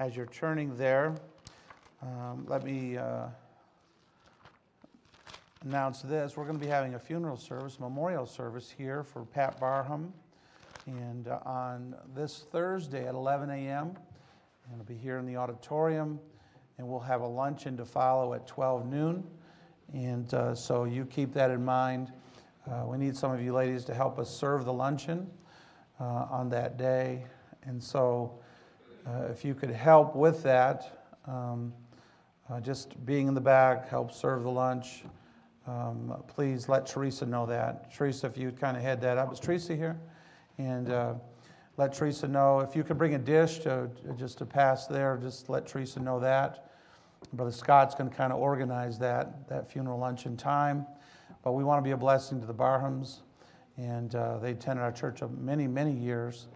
as you're turning there, um, let me uh, announce this. We're going to be having a funeral service, memorial service here for Pat Barham. And uh, on this Thursday at 11 a.m., to be here in the auditorium, and we'll have a luncheon to follow at 12 noon. And uh, so you keep that in mind. Uh, we need some of you ladies to help us serve the luncheon uh, on that day. And so uh, if you could help with that, um, uh, just being in the back, help serve the lunch. Um, please let Teresa know that. Teresa, if you'd kind of head that up. Is Teresa here? And uh, let Teresa know. If you could bring a dish to, just to pass there, just let Teresa know that. Brother Scott's going to kind of organize that, that funeral luncheon time. But we want to be a blessing to the Barhams. And uh, they attended our church many, many years.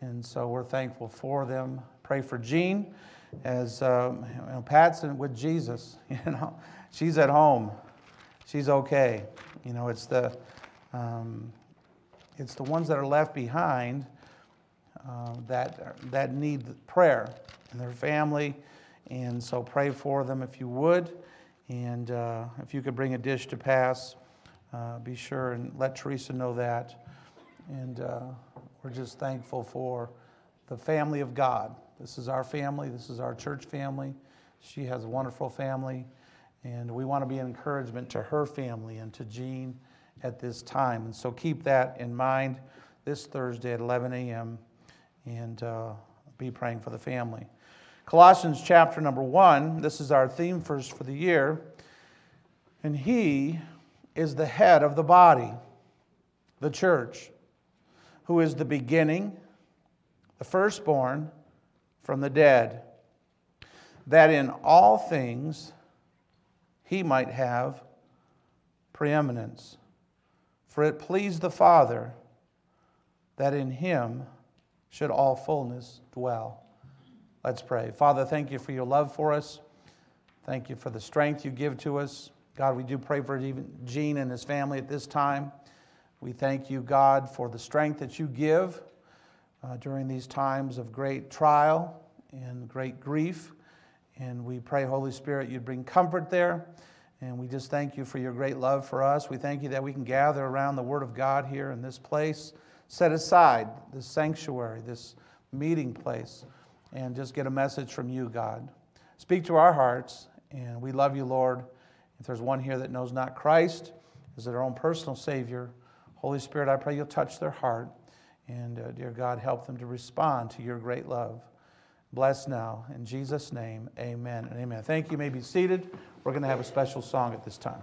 And so we're thankful for them. Pray for Jean as um, you know, Pat's with Jesus. You know, she's at home. She's okay. You know, it's the um, it's the ones that are left behind uh, that that need prayer and their family. And so pray for them if you would. And uh, if you could bring a dish to pass, uh, be sure and let Teresa know that. And uh, we're just thankful for the family of God. This is our family, this is our church family. She has a wonderful family, and we want to be an encouragement to her family and to Jean at this time. And so keep that in mind this Thursday at 11 a.m. and uh, be praying for the family. Colossians chapter number one, this is our theme verse for the year. And he is the head of the body, the church, who is the beginning, the firstborn from the dead, that in all things he might have preeminence. For it pleased the Father that in him should all fullness dwell. Let's pray. Father, thank you for your love for us. Thank you for the strength you give to us. God, we do pray for even Jean and his family at this time. We thank you, God, for the strength that you give uh, during these times of great trial and great grief. And we pray, Holy Spirit, you'd bring comfort there. And we just thank you for your great love for us. We thank you that we can gather around the Word of God here in this place, set aside this sanctuary, this meeting place, and just get a message from you, God. Speak to our hearts, and we love you, Lord. If there's one here that knows not Christ as their own personal Savior, Holy Spirit, I pray you'll touch their heart. And uh, dear God, help them to respond to your great love. Bless now. In Jesus' name, amen and amen. Thank you. you may be seated. We're going to have a special song at this time.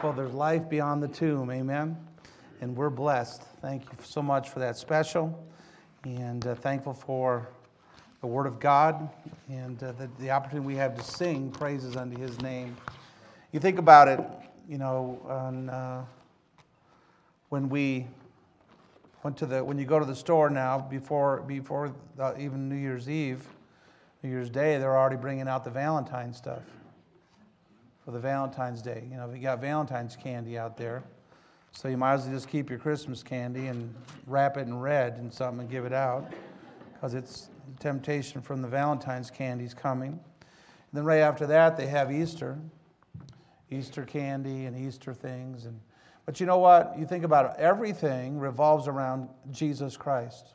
Thankful there's life beyond the tomb, amen? And we're blessed. Thank you so much for that special. And uh, thankful for the Word of God and uh, the, the opportunity we have to sing praises unto His name. You think about it, you know, on, uh, when we went to the, when you go to the store now, before, before the, even New Year's Eve, New Year's Day, they're already bringing out the Valentine stuff for the Valentine's Day. You know, if you got Valentine's candy out there, so you might as well just keep your Christmas candy and wrap it in red and something and give it out, because it's temptation from the Valentine's candies coming. And then right after that, they have Easter, Easter candy and Easter things. And but you know what? You think about it, everything revolves around Jesus Christ.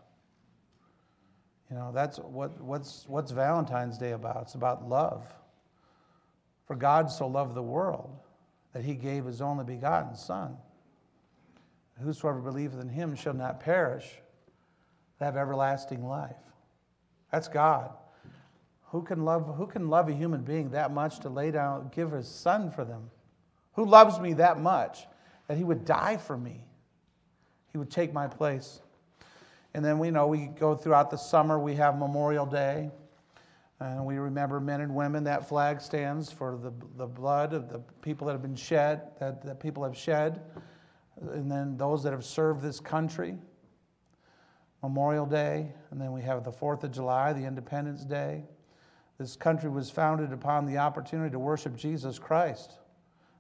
You know, that's what, what's, what's Valentine's Day about? It's about love. For God so loved the world that he gave his only begotten Son. Whosoever believeth in him shall not perish, but have everlasting life. That's God. Who can love, who can love a human being that much to lay down, give his son for them? Who loves me that much that he would die for me? He would take my place. And then we know we go throughout the summer, we have Memorial Day. And we remember men and women. That flag stands for the, the blood of the people that have been shed, that, that people have shed. And then those that have served this country. Memorial Day. And then we have the 4th of July, the Independence Day. This country was founded upon the opportunity to worship Jesus Christ.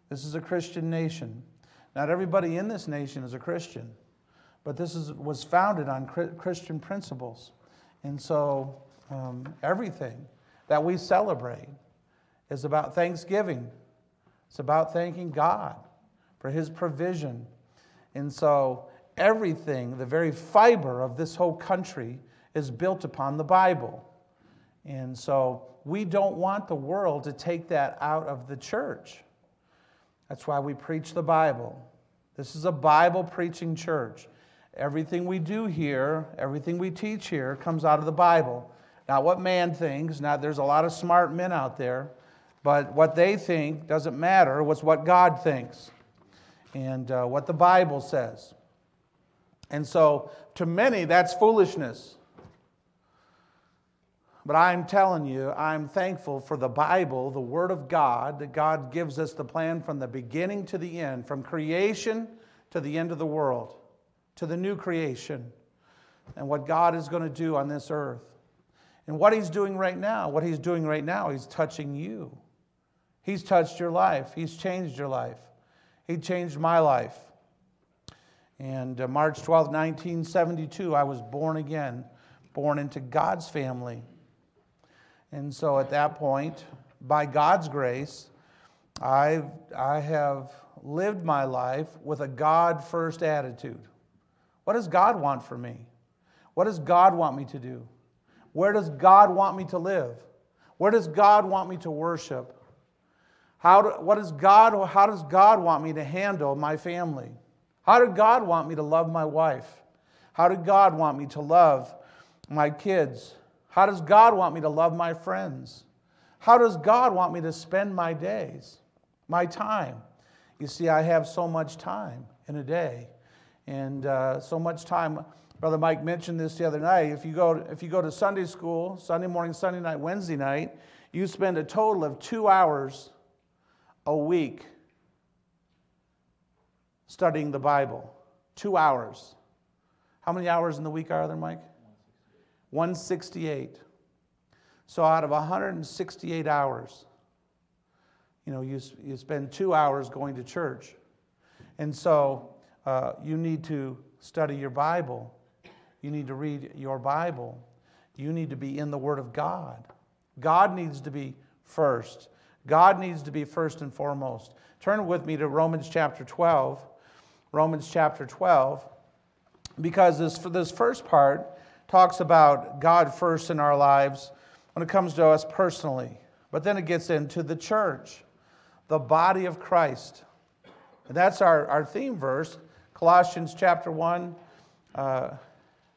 This is a Christian nation. Not everybody in this nation is a Christian, but this is, was founded on Christian principles. And so um, everything that we celebrate is about thanksgiving. It's about thanking God for His provision. And so everything, the very fiber of this whole country, is built upon the Bible. And so we don't want the world to take that out of the church. That's why we preach the Bible. This is a Bible preaching church. Everything we do here, everything we teach here comes out of the Bible. Not what man thinks, not there's a lot of smart men out there, but what they think doesn't matter. What's what God thinks and uh, what the Bible says. And so, to many, that's foolishness. But I'm telling you, I'm thankful for the Bible, the Word of God, that God gives us the plan from the beginning to the end, from creation to the end of the world, to the new creation, and what God is going to do on this earth. And what He's doing right now, what He's doing right now, He's touching you. He's touched your life, He's changed your life. He changed my life. And uh, March 12, 1972, I was born again, born into God's family. And so at that point, by God's grace, I've, I have lived my life with a God first attitude. What does God want for me? What does God want me to do? Where does God want me to live? Where does God want me to worship? How, do, what is God, how does God want me to handle my family? How did God want me to love my wife? How did God want me to love my kids? How does God want me to love my friends? How does God want me to spend my days, my time? You see, I have so much time in a day. And uh, so much time. Brother Mike mentioned this the other night. If you, go if you go to Sunday school, Sunday morning, Sunday night, Wednesday night, you spend a total of two hours a week studying the Bible. Two hours. How many hours in the week are there, Mike? 168. So out of 168 hours, you know, you, you spend two hours going to church. And so uh, you need to study your Bible. You need to read your Bible. You need to be in the Word of God. God needs to be first. God needs to be first and foremost. Turn with me to Romans chapter 12. Romans chapter 12. Because this, this first part talks about God first in our lives when it comes to us personally. But then it gets into the church, the body of Christ. And that's our, our theme verse. Colossians chapter 1 uh,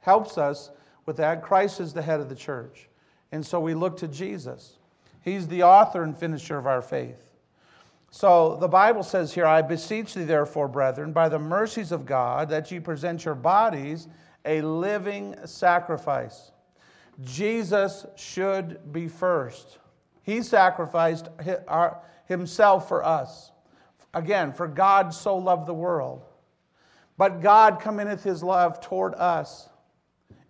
helps us with that. Christ is the head of the church. And so we look to Jesus. He's the author and finisher of our faith. So the Bible says here, I beseech thee, therefore, brethren, by the mercies of God, that ye present your bodies a living sacrifice. Jesus should be first. He sacrificed himself for us. Again, for God so loved the world. But God commendeth his love toward us,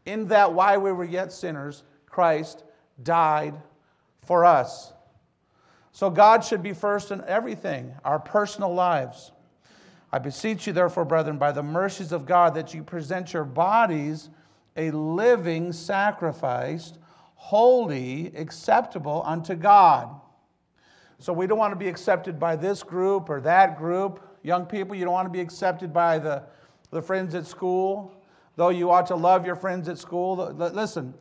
in that while we were yet sinners, Christ died for us. So God should be first in everything, our personal lives. I beseech you, therefore, brethren, by the mercies of God, that you present your bodies a living sacrifice, holy, acceptable unto God. So we don't want to be accepted by this group or that group. Young people, you don't want to be accepted by the, the friends at school, though you ought to love your friends at school. Listen,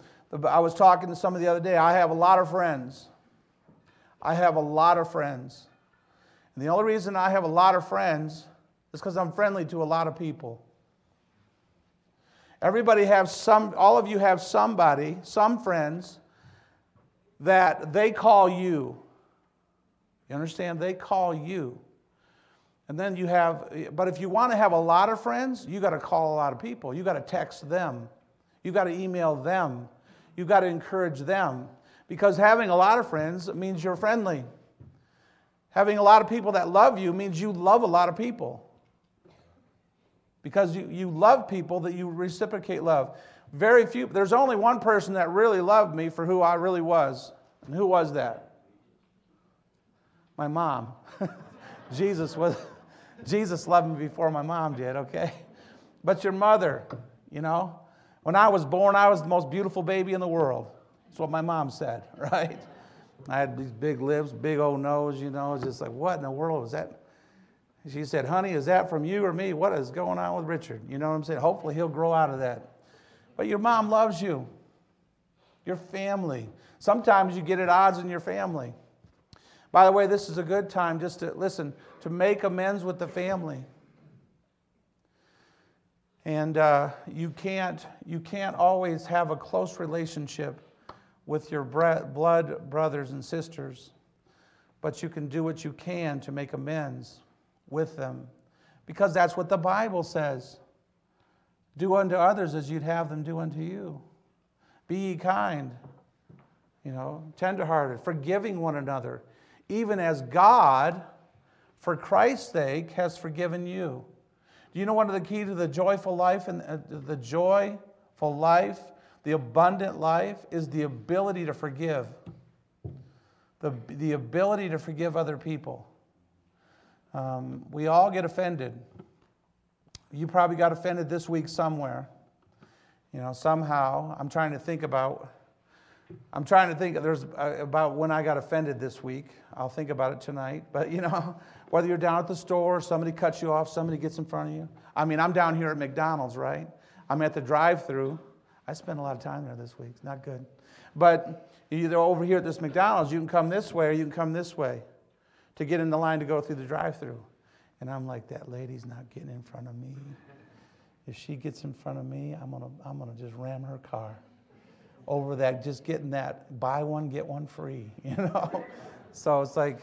I was talking to somebody the other day. I have a lot of friends. I have a lot of friends. And the only reason I have a lot of friends is because I'm friendly to a lot of people. Everybody has some, all of you have somebody, some friends, that they call you. You understand? They call you. And then you have, but if you want to have a lot of friends, you got to call a lot of people. You got to text them. You got to email them. You got to encourage them. Because having a lot of friends means you're friendly. Having a lot of people that love you means you love a lot of people. Because you, you love people that you reciprocate love. Very few, there's only one person that really loved me for who I really was. And who was that? My mom. Jesus was Jesus loved me before my mom did, okay? But your mother, you know, when I was born, I was the most beautiful baby in the world. That's what my mom said, right? I had these big lips, big old nose, you know, just like, what in the world is that? She said, honey, is that from you or me? What is going on with Richard? You know what I'm saying? Hopefully he'll grow out of that. But your mom loves you, your family. Sometimes you get at odds in your family. By the way, this is a good time just to listen, to make amends with the family. And uh, you, can't, you can't always have a close relationship with your blood brothers and sisters, but you can do what you can to make amends with them because that's what the Bible says. Do unto others as you'd have them do unto you. Be ye kind, you know, tenderhearted, forgiving one another, even as God, for Christ's sake, has forgiven you. Do you know one of the key to the joyful life and uh, the joyful life, the abundant life, is the ability to forgive. The, the ability to forgive other people. Um, we all get offended. You probably got offended this week somewhere. You know, somehow. I'm trying to think about. I'm trying to think there's uh, about when I got offended this week. I'll think about it tonight. But you know, whether you're down at the store, somebody cuts you off, somebody gets in front of you. I mean, I'm down here at McDonald's, right? I'm at the drive-through. I spent a lot of time there this week. It's not good. But either over here at this McDonald's, you can come this way or you can come this way to get in the line to go through the drive-through. And I'm like, that lady's not getting in front of me. If she gets in front of me, I'm gonna, I'm gonna just ram her car over that, just getting that buy one, get one free, you know? so it's like,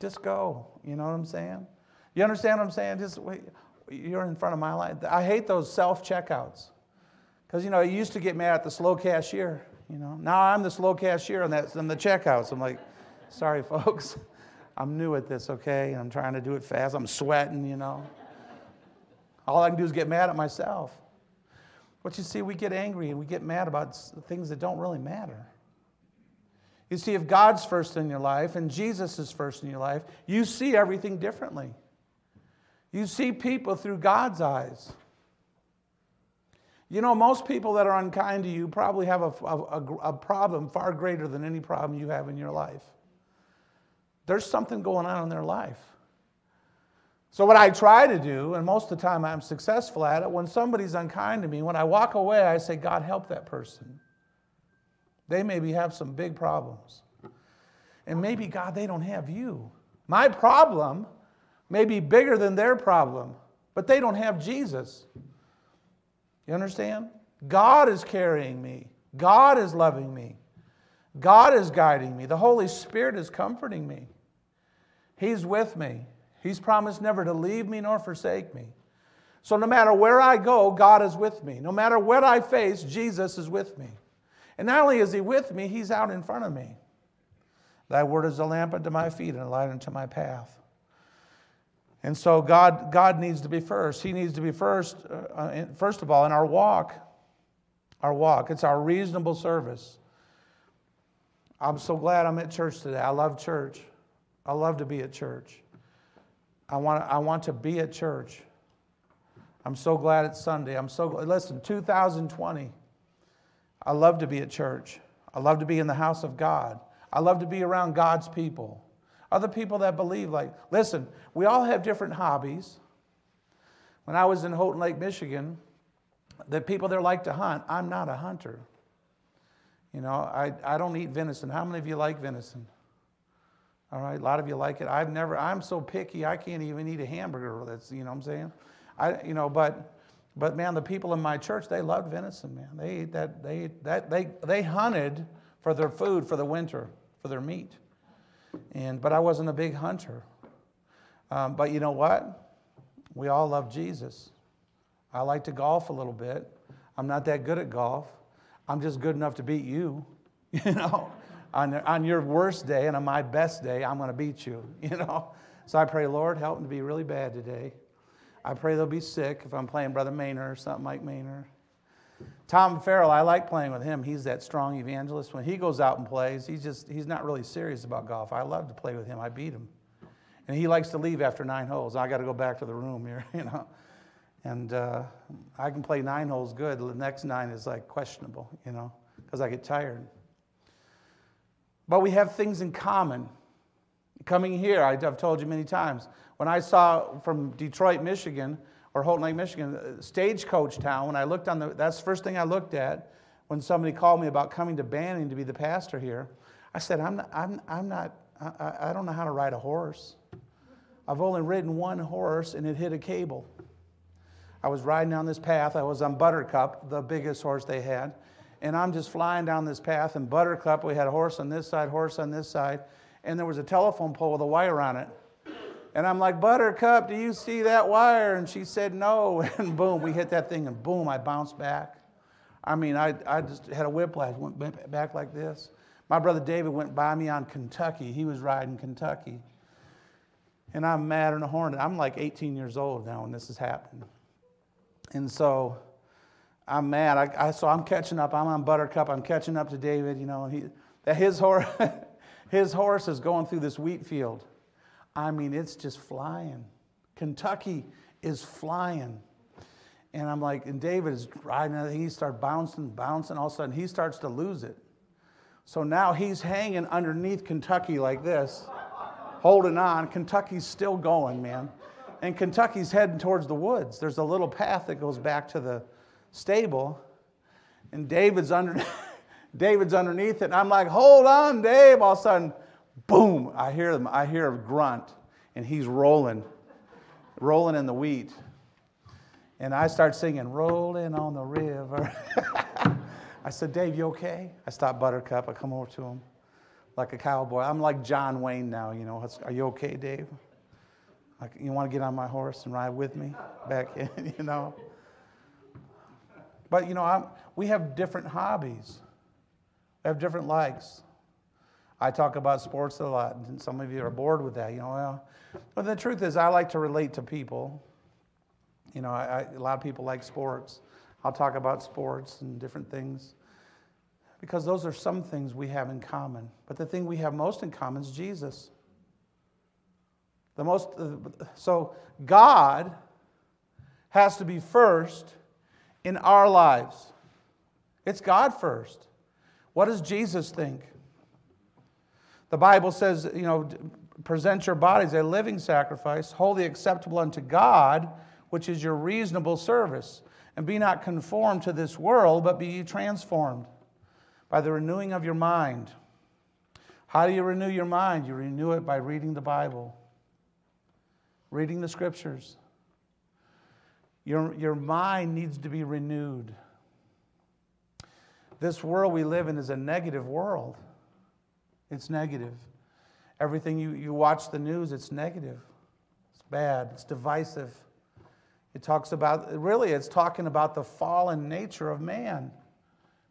just go. You know what I'm saying? You understand what I'm saying? Just wait. you're in front of my line. I hate those self checkouts. Because, you know, I used to get mad at the slow cashier. You know, now I'm the slow cashier on that in the checkouts. I'm like, sorry, folks, I'm new at this, okay? And I'm trying to do it fast. I'm sweating, you know. All I can do is get mad at myself. But you see, we get angry and we get mad about things that don't really matter. You see, if God's first in your life and Jesus is first in your life, you see everything differently. You see people through God's eyes. You know, most people that are unkind to you probably have a, a, a, problem far greater than any problem you have in your life. There's something going on in their life. So, what I try to do, and most of the time I'm successful at it, when somebody's unkind to me, when I walk away, I say, God, help that person. They maybe have some big problems. And maybe, God, they don't have you. My problem may be bigger than their problem, but they don't have Jesus. You understand? God is carrying me, God is loving me, God is guiding me, the Holy Spirit is comforting me. He's with me. He's promised never to leave me nor forsake me. So no matter where I go, God is with me. No matter what I face, Jesus is with me. And not only is He with me, He's out in front of me. Thy word is a lamp unto my feet and a light unto my path. And so God, God needs to be first. He needs to be first, uh, uh first of all, in our walk. Our walk. It's our reasonable service. I'm so glad I'm at church today. I love church. I love to be at church. I want, I want to be at church. I'm so glad it's Sunday. I'm so glad. Listen, 2020. I love to be at church. I love to be in the house of God. I love to be around God's people. Other people that believe, like, listen, we all have different hobbies. When I was in Houghton Lake, Michigan, the people there like to hunt. I'm not a hunter. You know, I, I don't eat venison. How many of you like venison? All right, a lot of you like it. I've never, I'm so picky, I can't even eat a hamburger. That's, you know what I'm saying? I, you know, but, but man, the people in my church, they loved venison, man. They ate that, they ate that, they, they hunted for their food for the winter, for their meat. And, but I wasn't a big hunter. Um, but you know what? We all love Jesus. I like to golf a little bit. I'm not that good at golf. I'm just good enough to beat you, you know. On, on your worst day and on my best day, I'm going to beat you, you know. So I pray, Lord, help them to be really bad today. I pray they'll be sick if I'm playing Brother Maynard or something like Maynard. Tom Farrell, I like playing with him. He's that strong evangelist. When he goes out and plays, he's just he's not really serious about golf. I love to play with him. I beat him. And he likes to leave after nine holes. I got to go back to the room here, you know. And uh, I can play nine holes good. The next nine is like questionable, you know, because I get tired. But we have things in common. Coming here, I've told you many times, when I saw from Detroit, Michigan, or Houghton Lake, Michigan, uh, stagecoach town, when I looked on the, that's the first thing I looked at when somebody called me about coming to Banning to be the pastor here. I said, I'm not, I'm, I'm not I, I don't know how to ride a horse. I've only ridden one horse and it hit a cable. I was riding down this path. I was on Buttercup, the biggest horse they had. And I'm just flying down this path. And Buttercup, we had a horse on this side, horse on this side. And there was a telephone pole with a wire on it. And I'm like, Buttercup, do you see that wire? And she said, no. And boom, we hit that thing, and boom, I bounced back. I mean, I, I just had a whiplash, went back like this. My brother David went by me on Kentucky. He was riding Kentucky. And I'm mad and a hornet. I'm like 18 years old now when this is happening. And so I'm mad. I, I, so I'm catching up. I'm on Buttercup. I'm catching up to David, you know, he, that his horse, his horse is going through this wheat field. I mean, it's just flying. Kentucky is flying. And I'm like, and David is riding, and he starts bouncing, bouncing. All of a sudden, he starts to lose it. So now he's hanging underneath Kentucky like this, holding on. Kentucky's still going, man. And Kentucky's heading towards the woods. There's a little path that goes back to the stable. And David's under David's underneath it. And I'm like, hold on, Dave. All of a sudden, boom, I hear them. I hear a grunt, and he's rolling, rolling in the wheat. And I start singing, Rolling on the River. I said, Dave, you okay? I stop Buttercup. I come over to him like a cowboy. I'm like John Wayne now, you know. Are you okay, Dave? Like, you want to get on my horse and ride with me back in, you know? But, you know, I'm, we have different hobbies, we have different likes. I talk about sports a lot, and some of you are bored with that. You know, well, but the truth is, I like to relate to people. You know, I, I, a lot of people like sports. I'll talk about sports and different things because those are some things we have in common. But the thing we have most in common is Jesus. The most, uh, so God has to be first in our lives. It's God first. What does Jesus think? The Bible says, you know, present your bodies a living sacrifice, holy acceptable unto God, which is your reasonable service. And be not conformed to this world, but be transformed by the renewing of your mind. How do you renew your mind? You renew it by reading the Bible, reading the scriptures. Your, your mind needs to be renewed. This world we live in is a negative world. It's negative. Everything you, you watch the news, it's negative. It's bad. It's divisive. It talks about, really, it's talking about the fallen nature of man.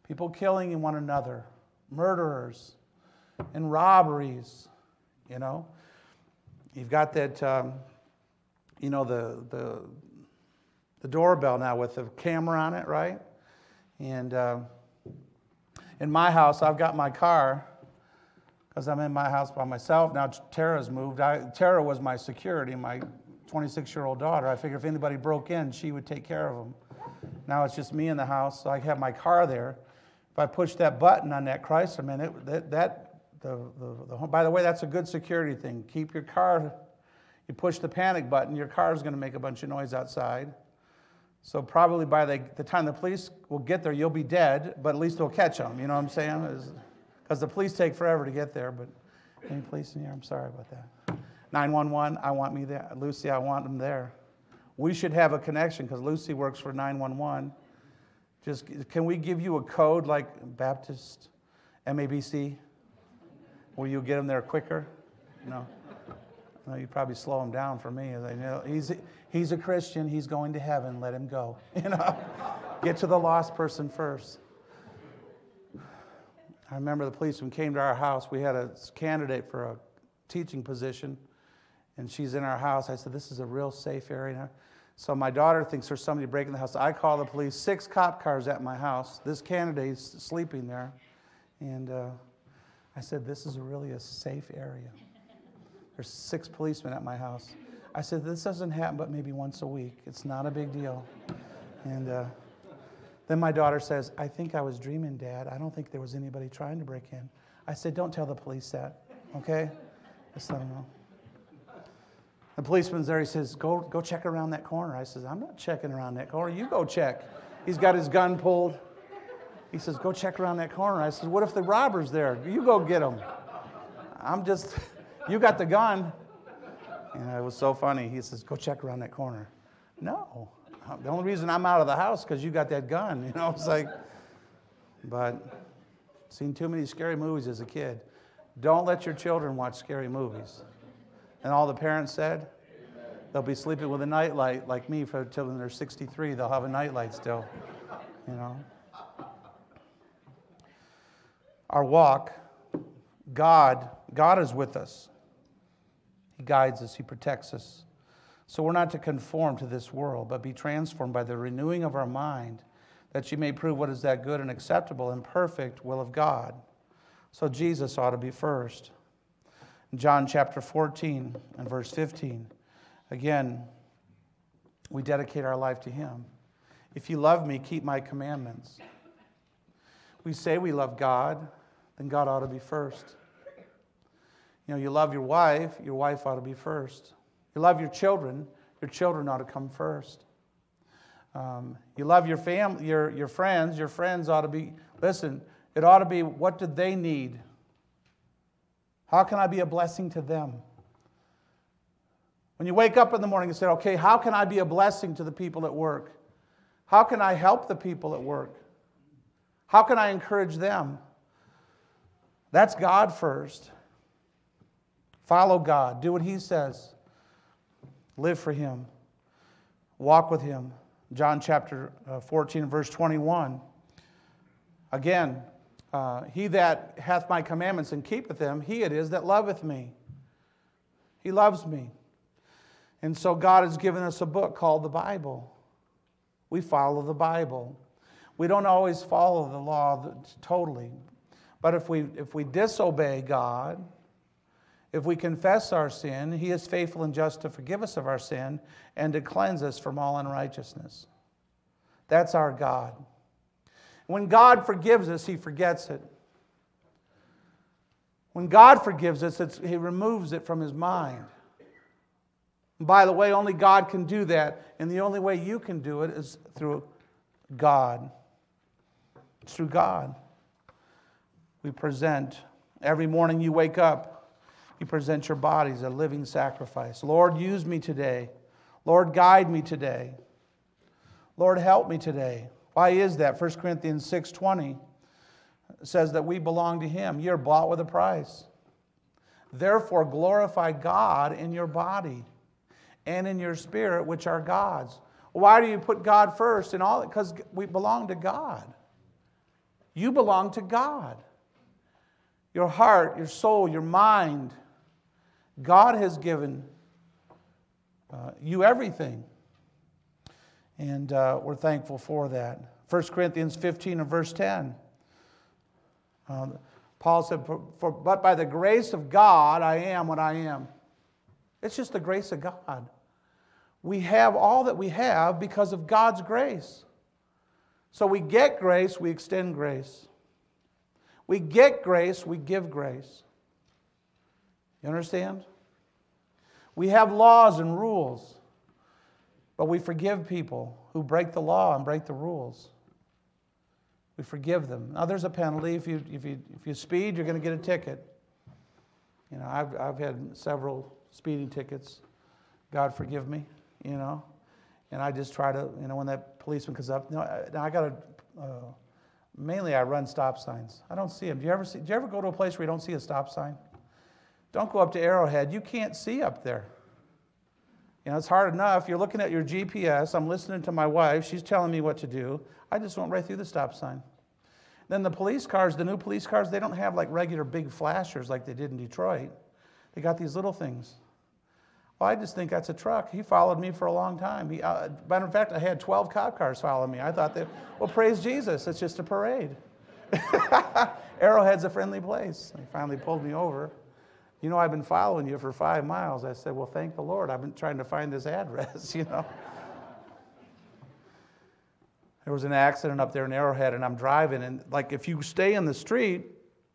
People killing one another, murderers, and robberies, you know. You've got that, um, you know, the, the, the doorbell now with a camera on it, right? And uh, in my house, I've got my car because I'm in my house by myself. Now Tara's moved. I, Tara was my security, my 26 year old daughter. I figured if anybody broke in, she would take care of them. Now it's just me in the house, so I have my car there. If I push that button on that Chrysler, man, it, that, that the, the, the, by the way, that's a good security thing. Keep your car, you push the panic button, your car is going to make a bunch of noise outside. So probably by the, the time the police will get there, you'll be dead, but at least they'll catch them. You know what I'm saying? Because the police take forever to get there. But any police in here? I'm sorry about that. 911, I want me there. Lucy, I want them there. We should have a connection because Lucy works for 911. Just can we give you a code like Baptist MABC? Will you get them there quicker? No. No, you probably slow him down for me. You know, he's, he's a Christian. He's going to heaven. Let him go. You know, get to the lost person first. I remember the policeman came to our house. We had a candidate for a teaching position, and she's in our house. I said, This is a real safe area. So my daughter thinks there's somebody breaking the house. I call the police, six cop cars at my house. This candidate's sleeping there. And uh, I said, This is really a safe area. There's six policemen at my house. I said, This doesn't happen but maybe once a week. It's not a big deal. And uh, then my daughter says, I think I was dreaming, Dad. I don't think there was anybody trying to break in. I said, Don't tell the police that, okay? Just let them know. The policeman's there. He says, go, go check around that corner. I says, I'm not checking around that corner. You go check. He's got his gun pulled. He says, Go check around that corner. I says, What if the robber's there? You go get him. I'm just, you got the gun. And it was so funny. He says, Go check around that corner. No. Uh, the only reason I'm out of the house because you got that gun. You know, it's like, but seen too many scary movies as a kid. Don't let your children watch scary movies. And all the parents said, they'll be sleeping with a nightlight like me for until they're 63. They'll have a nightlight still. You know. Our walk, God, God is with us. Guides us, He protects us. So we're not to conform to this world, but be transformed by the renewing of our mind, that you may prove what is that good and acceptable and perfect will of God. So Jesus ought to be first. John chapter 14 and verse 15, again, we dedicate our life to Him. If you love me, keep my commandments. We say we love God, then God ought to be first. You know, you love your wife, your wife ought to be first. You love your children, your children ought to come first. Um, you love your family, your, your friends, your friends ought to be, listen, it ought to be what do they need? How can I be a blessing to them? When you wake up in the morning and say, okay, how can I be a blessing to the people at work? How can I help the people at work? How can I encourage them? That's God first. Follow God, do what He says. live for Him, walk with Him. John chapter uh, 14, verse 21. Again, uh, he that hath my commandments and keepeth them, he it is that loveth me. He loves me. And so God has given us a book called the Bible. We follow the Bible. We don't always follow the law totally. But if we, if we disobey God, if we confess our sin, He is faithful and just to forgive us of our sin and to cleanse us from all unrighteousness. That's our God. When God forgives us, He forgets it. When God forgives us, He removes it from His mind. By the way, only God can do that, and the only way you can do it is through God. It's through God. We present, every morning you wake up, you present your bodies a living sacrifice. Lord, use me today. Lord, guide me today. Lord, help me today. Why is that? 1 Corinthians 6:20 says that we belong to him. You're bought with a price. Therefore glorify God in your body and in your spirit which are God's. Why do you put God first in all because we belong to God. You belong to God. Your heart, your soul, your mind. God has given uh, you everything. And uh, we're thankful for that. 1 Corinthians 15 and verse 10. Uh, Paul said, for, for, But by the grace of God, I am what I am. It's just the grace of God. We have all that we have because of God's grace. So we get grace, we extend grace. We get grace, we give grace. You understand? We have laws and rules. But we forgive people who break the law and break the rules. We forgive them. Now, there's a penalty. If you, if you, if you speed, you're going to get a ticket. You know, I've, I've had several speeding tickets. God forgive me, you know. And I just try to, you know, when that policeman comes up, you know, I, I got to, uh, mainly I run stop signs. I don't see them. Do you, ever see, do you ever go to a place where you don't see a stop sign? Don't go up to Arrowhead. You can't see up there. You know, it's hard enough. You're looking at your GPS. I'm listening to my wife. She's telling me what to do. I just went right through the stop sign. Then the police cars, the new police cars, they don't have like regular big flashers like they did in Detroit. They got these little things. Well, I just think that's a truck. He followed me for a long time. He, uh, matter of fact, I had 12 cop cars follow me. I thought that, well, praise Jesus. It's just a parade. Arrowhead's a friendly place. He finally pulled me over. You know, I've been following you for five miles. I said, Well, thank the Lord. I've been trying to find this address, you know. there was an accident up there in Arrowhead, and I'm driving, and like if you stay in the street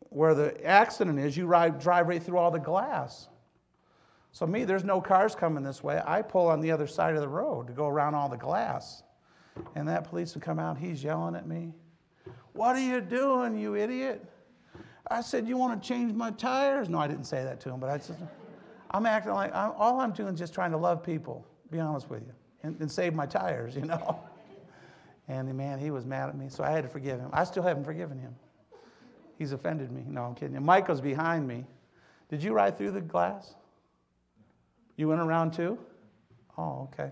where the accident is, you ride, drive right through all the glass. So, me, there's no cars coming this way. I pull on the other side of the road to go around all the glass. And that policeman come out, he's yelling at me. What are you doing, you idiot? I said, You want to change my tires? No, I didn't say that to him, but I said, I'm acting like I'm, all I'm doing is just trying to love people, be honest with you, and, and save my tires, you know? And the man, he was mad at me, so I had to forgive him. I still haven't forgiven him. He's offended me. No, I'm kidding. Mike was behind me. Did you ride through the glass? You went around too? Oh, okay.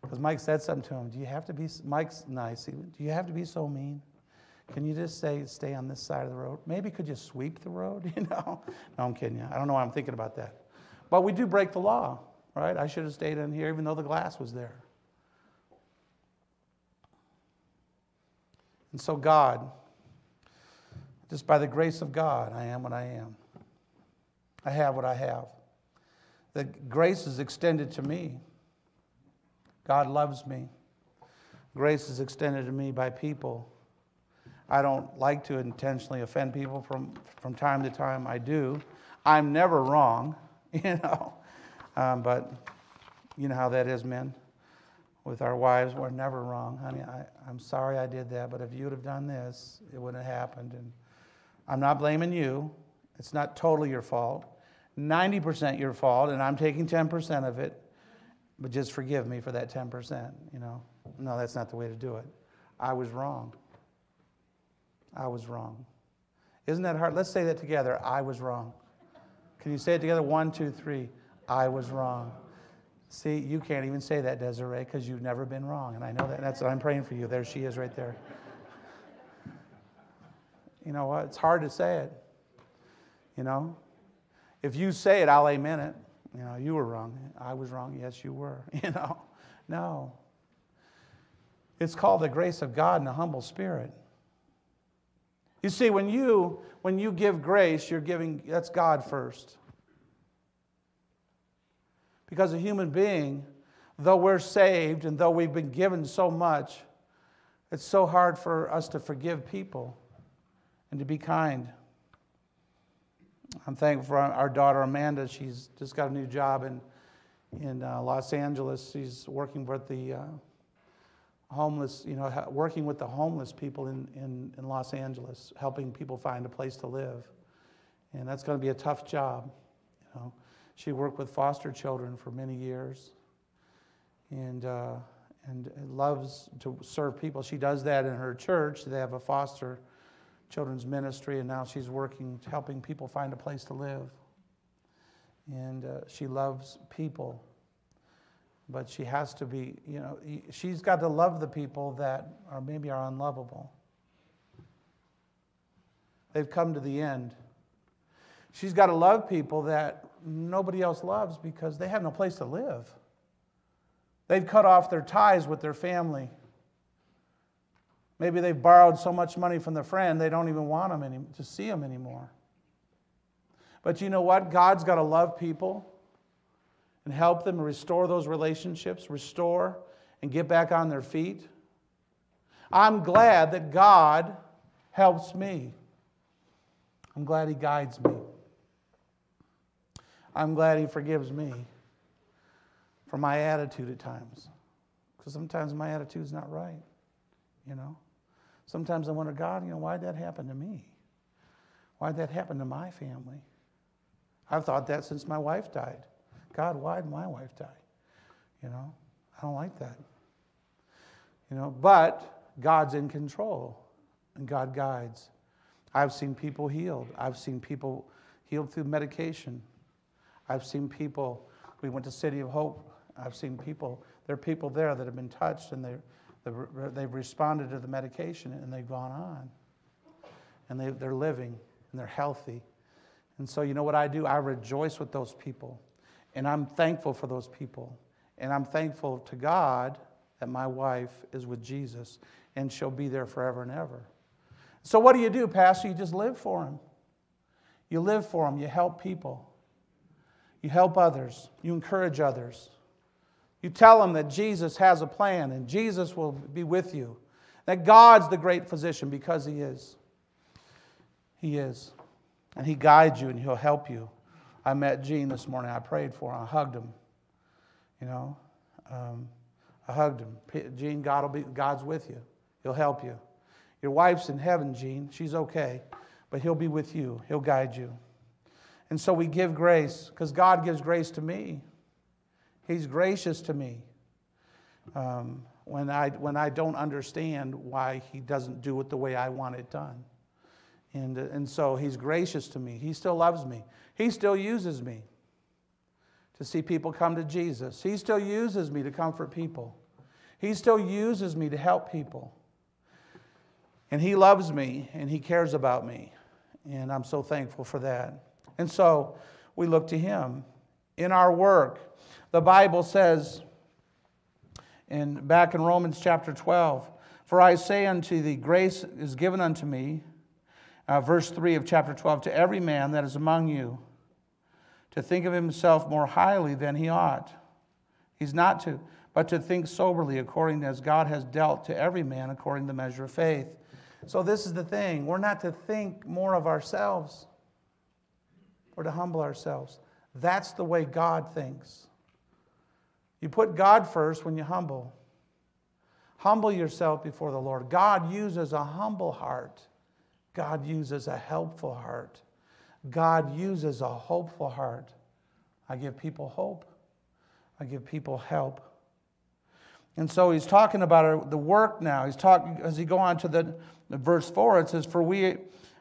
Because Mike said something to him. Do you have to be, Mike's nice. Do you have to be so mean? Can you just say, stay on this side of the road? Maybe could you sweep the road? You know? No, I'm kidding you. I don't know why I'm thinking about that. But we do break the law, right? I should have stayed in here even though the glass was there. And so, God, just by the grace of God, I am what I am. I have what I have. The grace is extended to me. God loves me. Grace is extended to me by people I don't like to intentionally offend people from, from time to time. I do. I'm never wrong, you know. Um, but you know how that is, men. With our wives, we're never wrong. Honey, I, I'm sorry I did that, but if you would have done this, it wouldn't have happened. And I'm not blaming you. It's not totally your fault. 90% your fault, and I'm taking 10% of it. But just forgive me for that 10%, you know. No, that's not the way to do it. I was wrong. I was wrong. Isn't that hard? Let's say that together. I was wrong. Can you say it together? One, two, three. I was wrong. See, you can't even say that, Desiree, because you've never been wrong. And I know that. That's what I'm praying for you. There she is right there. You know what? It's hard to say it. You know? If you say it, I'll amen it. You know, you were wrong. I was wrong. Yes, you were. You know? No. It's called the grace of God and a humble spirit. You see, when you when you give grace, you're giving that's God first. Because a human being, though we're saved and though we've been given so much, it's so hard for us to forgive people and to be kind. I'm thankful for our daughter Amanda. She's just got a new job in, in uh, Los Angeles. She's working with the uh, homeless, you know, working with the homeless people in, in, in Los Angeles, helping people find a place to live. And that's going to be a tough job. You know, she worked with foster children for many years, and uh, and loves to serve people. She does that in her church. They have a foster children's ministry, and now she's working, helping people find a place to live. And uh, she loves people, but she has to be, you know, she's got to love the people that are maybe are unlovable. They've come to the end. She's got to love people that nobody else loves because they have no place to live. They've cut off their ties with their family. Maybe they've borrowed so much money from their friend they don't even want them any, to see them anymore. But you know what? God's got to love people and help them restore those relationships, restore and get back on their feet. I'm glad that God helps me. I'm glad He guides me. I'm glad He forgives me for my attitude at times. Because sometimes my attitude's not right, you know. Sometimes I wonder, God, you know, why'd that happen to me? Why'd that happen to my family? I've thought that since my wife died. God, why'd my wife die? You know, I don't like that. You know, but God's in control and God guides. I've seen people healed. I've seen people healed through medication. I've seen people, we went to City of Hope. I've seen people, there are people there that have been touched and They've responded to the medication and they've gone on. And they, they're living and they're healthy. And so, you know what I do? I rejoice with those people. And I'm thankful for those people. And I'm thankful to God that my wife is with Jesus and she'll be there forever and ever. So, what do you do, Pastor? You just live for him. You live for him. You help people. You help others. You encourage others. You tell them that Jesus has a plan and Jesus will be with you. That God's the great physician because He is. He is. And He guides you and He'll help you. I met Jean this morning. I prayed for him. I hugged him. You know, um, I hugged him. Jean, God will be, God's with you. He'll help you. Your wife's in heaven, Jean. She's okay. But He'll be with you, He'll guide you. And so we give grace because God gives grace to me. He's gracious to me um, when, I, when I don't understand why He doesn't do it the way I want it done. And, uh, and so He's gracious to me. He still loves me. He still uses me to see people come to Jesus. He still uses me to comfort people. He still uses me to help people. And He loves me and He cares about me. And I'm so thankful for that. And so we look to Him in our work the Bible says in back in Romans chapter 12, for I say unto thee, grace is given unto me, uh, verse 3 of chapter 12, to every man that is among you to think of himself more highly than he ought. He's not to, but to think soberly according as God has dealt to every man according to the measure of faith. So, this is the thing. We're not to think more of ourselves, we're to humble ourselves. That's the way God thinks. You put God first when you humble. Humble yourself before the Lord. God uses a humble heart. God uses a helpful heart. God uses a hopeful heart. I give people hope. I give people help. And so he's talking about the work now. He's talking as he go on to the, verse four. It says, "For we,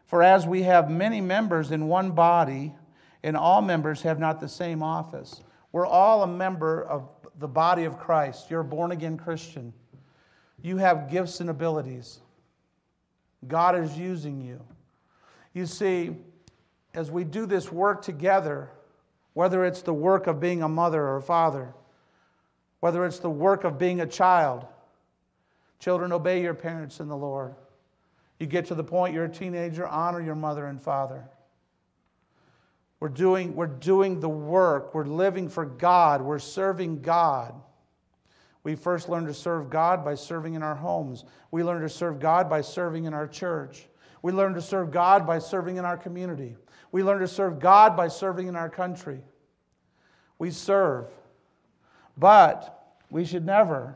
for as we have many members in one body, and all members have not the same office." We're all a member of the body of Christ. You're a born again Christian. You have gifts and abilities. God is using you. You see, as we do this work together, whether it's the work of being a mother or a father, whether it's the work of being a child, children, obey your parents in the Lord. You get to the point you're a teenager, honor your mother and father. We're doing, we're doing the work. We're living for God. We're serving God. We first learn to serve God by serving in our homes. We learn to serve God by serving in our church. We learn to serve God by serving in our community. We learn to serve God by serving in our country. We serve. But we should never,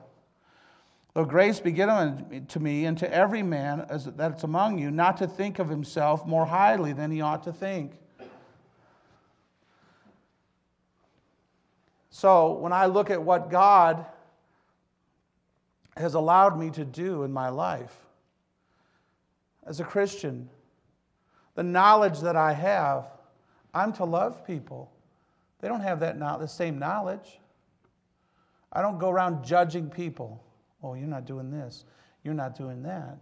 though grace be given to me and to every man that's among you, not to think of himself more highly than he ought to think So when I look at what God has allowed me to do in my life as a Christian, the knowledge that I have, I'm to love people. They don't have that the same knowledge. I don't go around judging people. Oh, you're not doing this. You're not doing that.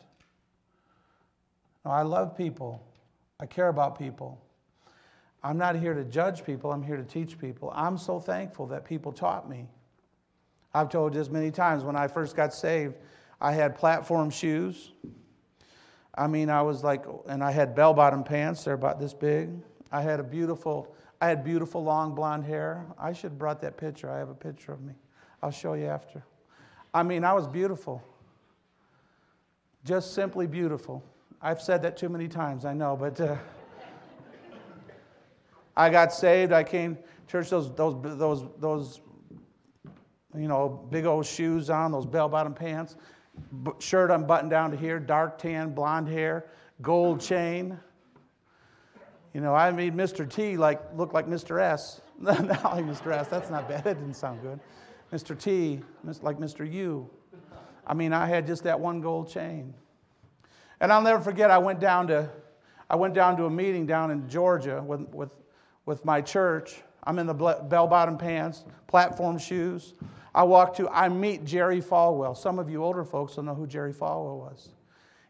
No, I love people. I care about people. I'm not here to judge people, I'm here to teach people. I'm so thankful that people taught me. I've told this many times when I first got saved, I had platform shoes. I mean, I was like, and I had bell bottom pants, they're about this big. I had a beautiful, I had beautiful long blonde hair. I should have brought that picture. I have a picture of me. I'll show you after. I mean, I was beautiful. Just simply beautiful. I've said that too many times, I know, but. Uh, I got saved. I came church those those those those you know big old shoes on, those bell bottom pants, shirt unbuttoned down to here, dark tan, blonde hair, gold chain. You know, I made Mr. T like look like Mr. S. Not like Mr. S. That's not bad. That didn't sound good. Mr. T, like Mr. U. I mean, I had just that one gold chain. And I'll never forget. I went down to, I went down to a meeting down in Georgia with, with with my church. I'm in the bell bottom pants, platform shoes. I walk to, I meet Jerry Falwell. Some of you older folks will know who Jerry Falwell was.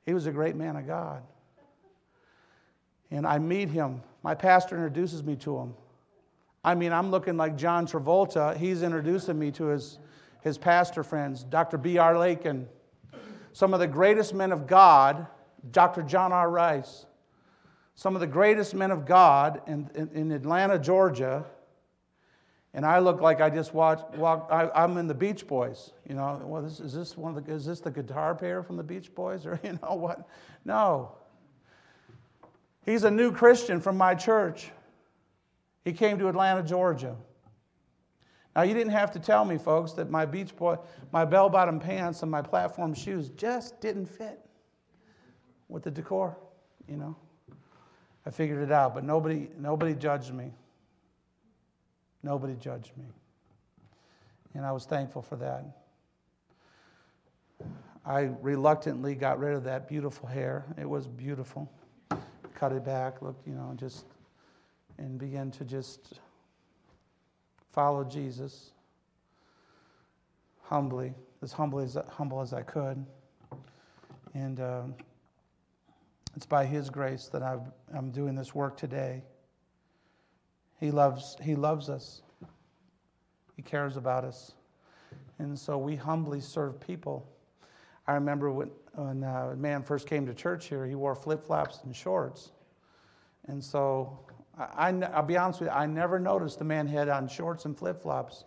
He was a great man of God. And I meet him. My pastor introduces me to him. I mean, I'm looking like John Travolta. He's introducing me to his, his pastor friends, Dr. B.R. Lakin, some of the greatest men of God, Dr. John R. Rice some of the greatest men of God in, in, in Atlanta, Georgia, and I look like I just watched, walked, I, am in the Beach Boys. You know, well, this, is this one of the, is this the guitar player from the Beach Boys? Or, you know what? No. He's a new Christian from my church. He came to Atlanta, Georgia. Now, you didn't have to tell me, folks, that my Beach Boy, my bell bottom pants and my platform shoes just didn't fit with the decor, you know. I figured it out, but nobody, nobody judged me. Nobody judged me. And I was thankful for that. I reluctantly got rid of that beautiful hair. It was beautiful. Cut it back, looked, you know, just, and began to just follow Jesus humbly, as humbly as, humble as I could. And, um, it's by His grace that i am doing this work today. He loves, he loves us, He cares about us. And so we humbly serve people. I remember when, when uh, a man first came to church here, he wore flip flops and shorts. And so I, will be honest with you, I never noticed the man had on shorts and flip flops.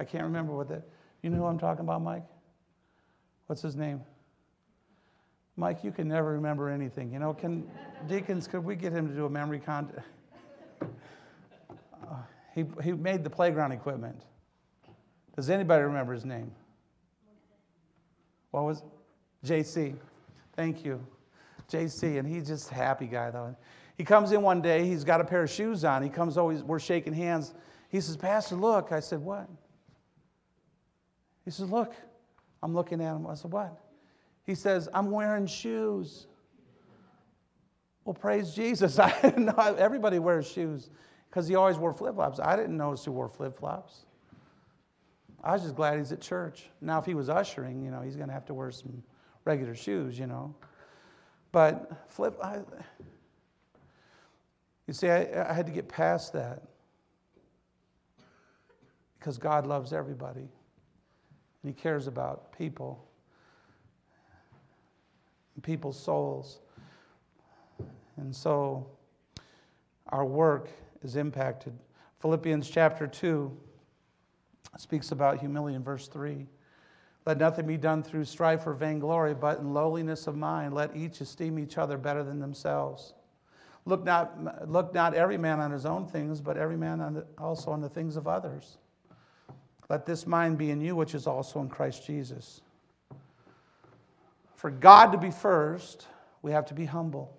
I can't remember what that. You know who I'm talking about, Mike? What's his name? Mike, you can never remember anything. You know, can deacons, could we get him to do a memory contest? Uh, he, he made the playground equipment. Does anybody remember his name? What was JC? Thank you. JC, and he's just a happy guy though. He comes in one day, he's got a pair of shoes on. He comes always, we're shaking hands. He says, Pastor, look. I said, What? He says, Look. I'm looking at him. I said, What? He says, I'm wearing shoes. Well, praise Jesus. I didn't know everybody wears shoes. because he always wore flip flops. I didn't notice he wore flip flops. I was just glad he's at church. Now, if he was ushering, you know, he's going to have to wear some regular shoes, you know. But flip, I, you see, I, I had to get past that because God loves everybody and He cares about people people's souls. And so our work is impacted. Philippians chapter 2 speaks about humility in verse 3. Let nothing be done through strife or vainglory, but in lowliness of mind, let each esteem each other better than themselves. Look not, look not every man on his own things, but every man on the, also on the things of others. Let this mind be in you, which is also in Christ Jesus. For God to be first, we have to be humble.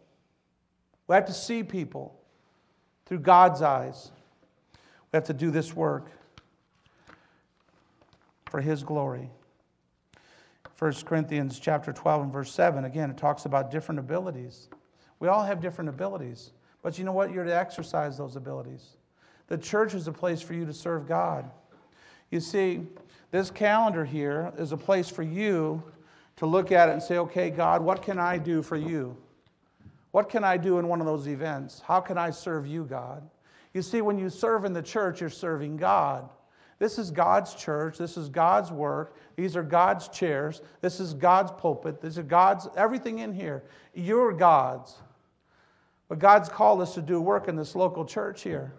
We have to see people through God's eyes. We have to do this work for His glory. 1 Corinthians chapter 12 and verse 7, again, it talks about different abilities. We all have different abilities, but you know what? You're to exercise those abilities. The church is a place for you to serve God. You see, this calendar here is a place for you to look at it and say, okay, God, what can I do for you? What can I do in one of those events? How can I serve you, God? You see, when you serve in the church, you're serving God. This is God's church. This is God's work. These are God's chairs. This is God's pulpit. This is God's, everything in here. You're God's. But God's called us to do work in this local church here.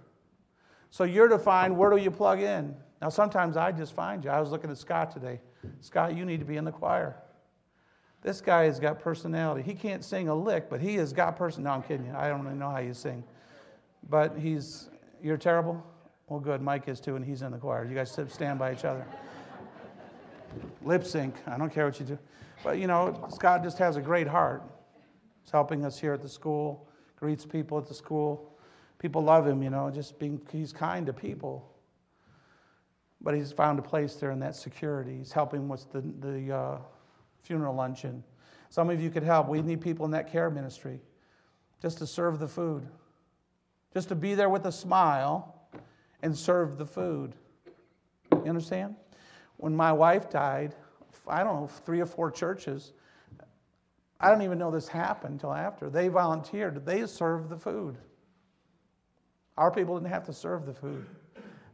So you're to find where do you plug in? Now, sometimes I just find you. I was looking at Scott today. Scott, you need to be in the choir. This guy has got personality. He can't sing a lick, but he has got person. No, I'm kidding you. I don't even know how you sing. But he's, you're terrible? Well, good. Mike is too, and he's in the choir. You guys stand by each other. Lip sync. I don't care what you do. But, you know, Scott just has a great heart. He's helping us here at the school, greets people at the school. People love him, you know, just being, he's kind to people. But he's found a place there in that security. He's helping with the, the uh, funeral luncheon. Some of you could help. We need people in that care ministry just to serve the food, just to be there with a smile and serve the food. You understand? When my wife died, I don't know, three or four churches, I don't even know this happened until after. They volunteered, they served the food. Our people didn't have to serve the food.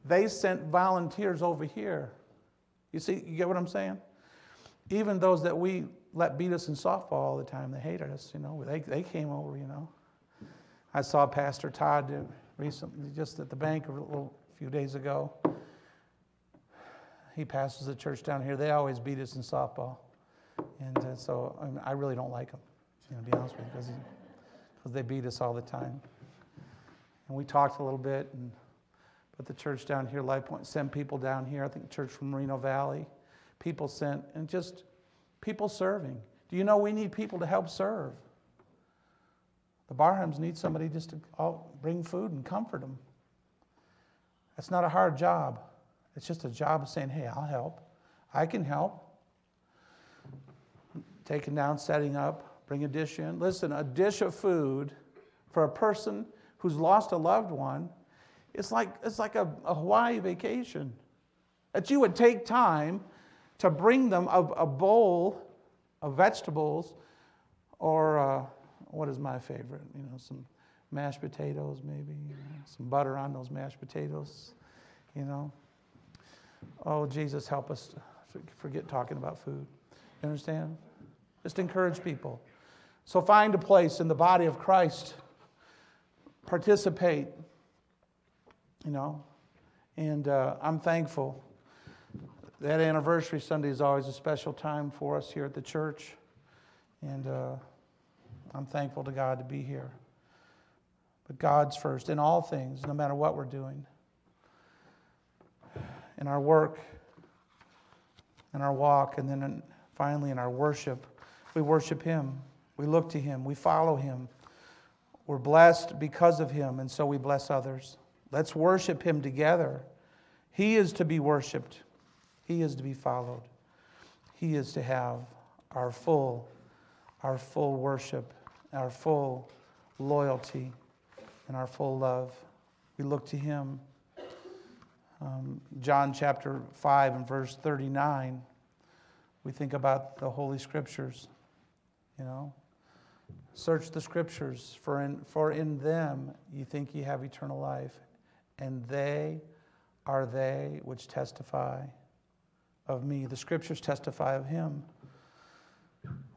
They sent volunteers over here. You see, you get what I'm saying? Even those that we let beat us in softball all the time, they hated us, you know, they, they came over, you know. I saw Pastor Todd recently, just at the bank a, little, a few days ago. He passes the church down here. They always beat us in softball. And uh, so I, mean, I, really don't like them, you know, to be honest with you, because they beat us all the time. And we talked a little bit, and but the church down here, Life Point, sent people down here. I think church from Reno Valley, people sent, and just people serving. Do you know we need people to help serve? The Barhams need somebody just to bring food and comfort them. That's not a hard job. It's just a job of saying, hey, I'll help. I can help. Taking down, setting up, bring a dish in. Listen, a dish of food for a person who's lost a loved one, it's like, it's like a, a Hawaii vacation. That you would take time to bring them a, a bowl of vegetables or uh, what is my favorite? You know, some mashed potatoes, maybe, you know, some butter on those mashed potatoes, you know. Oh, Jesus, help us forget talking about food. You understand? Just encourage people. So find a place in the body of Christ, participate, you know. And uh, I'm thankful. That anniversary Sunday is always a special time for us here at the church. And uh, I'm thankful to God to be here. But God's first in all things, no matter what we're doing. In our work, in our walk, and then in, finally in our worship. We worship Him. We look to Him. We follow Him. We're blessed because of Him, and so we bless others. Let's worship Him together. He is to be worshiped, He is to be followed. He is to have our full, our full worship our full loyalty and our full love. We look to Him. Um, John chapter 5 and verse 39, we think about the Holy Scriptures, you know. Search the Scriptures, for in, for in them you think you have eternal life, and they are they which testify of me. The Scriptures testify of Him.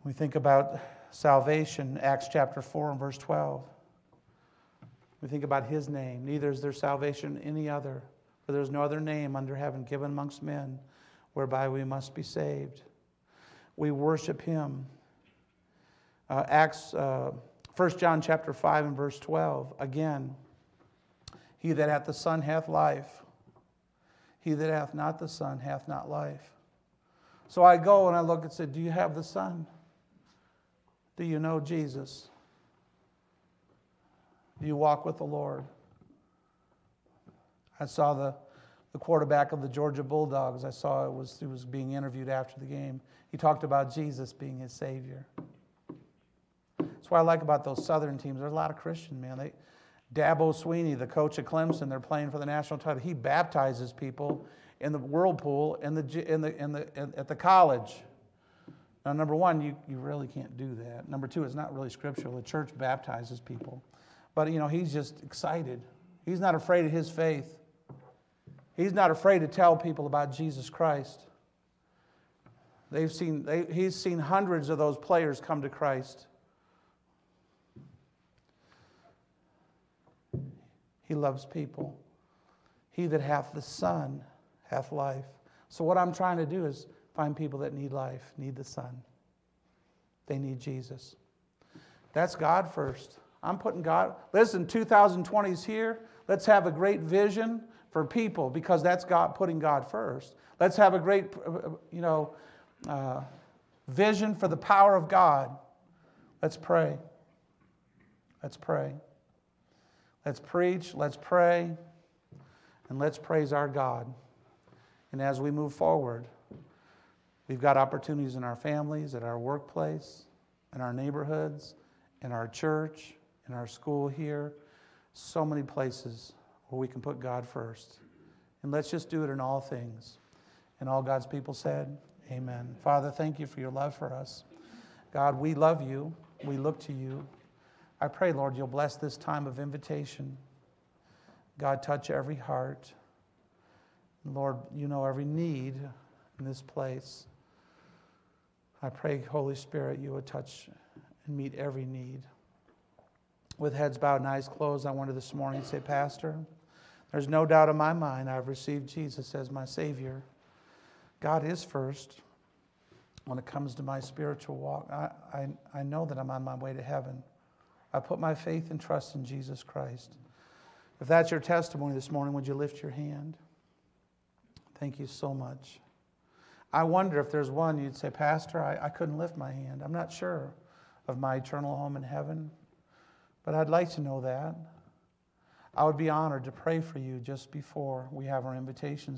We think about salvation, Acts chapter 4 and verse 12. We think about His name. Neither is there salvation any other. For there is no other name under heaven given amongst men whereby we must be saved. We worship him. Uh, Acts, uh, 1 John chapter 5 and verse 12. Again, he that hath the Son hath life. He that hath not the Son hath not life. So I go and I look and say, Do you have the Son? Do you know Jesus? Do you walk with the Lord? I saw the, the quarterback of the Georgia Bulldogs. I saw it was, he was being interviewed after the game. He talked about Jesus being his Savior. That's what I like about those Southern teams. There's a lot of Christian, man. They, Dabo Swinney, the coach of Clemson, they're playing for the national title. He baptizes people in the whirlpool in the, in the, in the, in, at the college. Now, number one, you, you really can't do that. Number two, it's not really scriptural. The church baptizes people. But, you know, he's just excited. He's not afraid of his faith. He's not afraid to tell people about Jesus Christ. They've seen, they, he's seen hundreds of those players come to Christ. He loves people. He that hath the Son hath life. So, what I'm trying to do is find people that need life, need the Son. They need Jesus. That's God first. I'm putting God, listen, 2020 is here. Let's have a great vision for people because that's God putting God first. Let's have a great, you know, uh, vision for the power of God. Let's pray. Let's pray. Let's preach, let's pray, and let's praise our God. And as we move forward, we've got opportunities in our families, at our workplace, in our neighborhoods, in our church, in our school here. So many places where we can put God first. And let's just do it in all things. And all God's people said, Amen. Father, thank you for your love for us. God, we love you. We look to you. I pray, Lord, you'll bless this time of invitation. God, touch every heart. Lord, you know every need in this place. I pray, Holy Spirit, you would touch and meet every need. With heads bowed and eyes closed, I wanted this morning to say, Pastor, there's no doubt in my mind I've received Jesus as my Savior. God is first when it comes to my spiritual walk. I, I, I know that I'm on my way to heaven. I put my faith and trust in Jesus Christ. If that's your testimony this morning, would you lift your hand? Thank you so much. I wonder if there's one you'd say, Pastor, I, I couldn't lift my hand. I'm not sure of my eternal home in heaven, but I'd like to know that. I would be honored to pray for you just before we have our invitation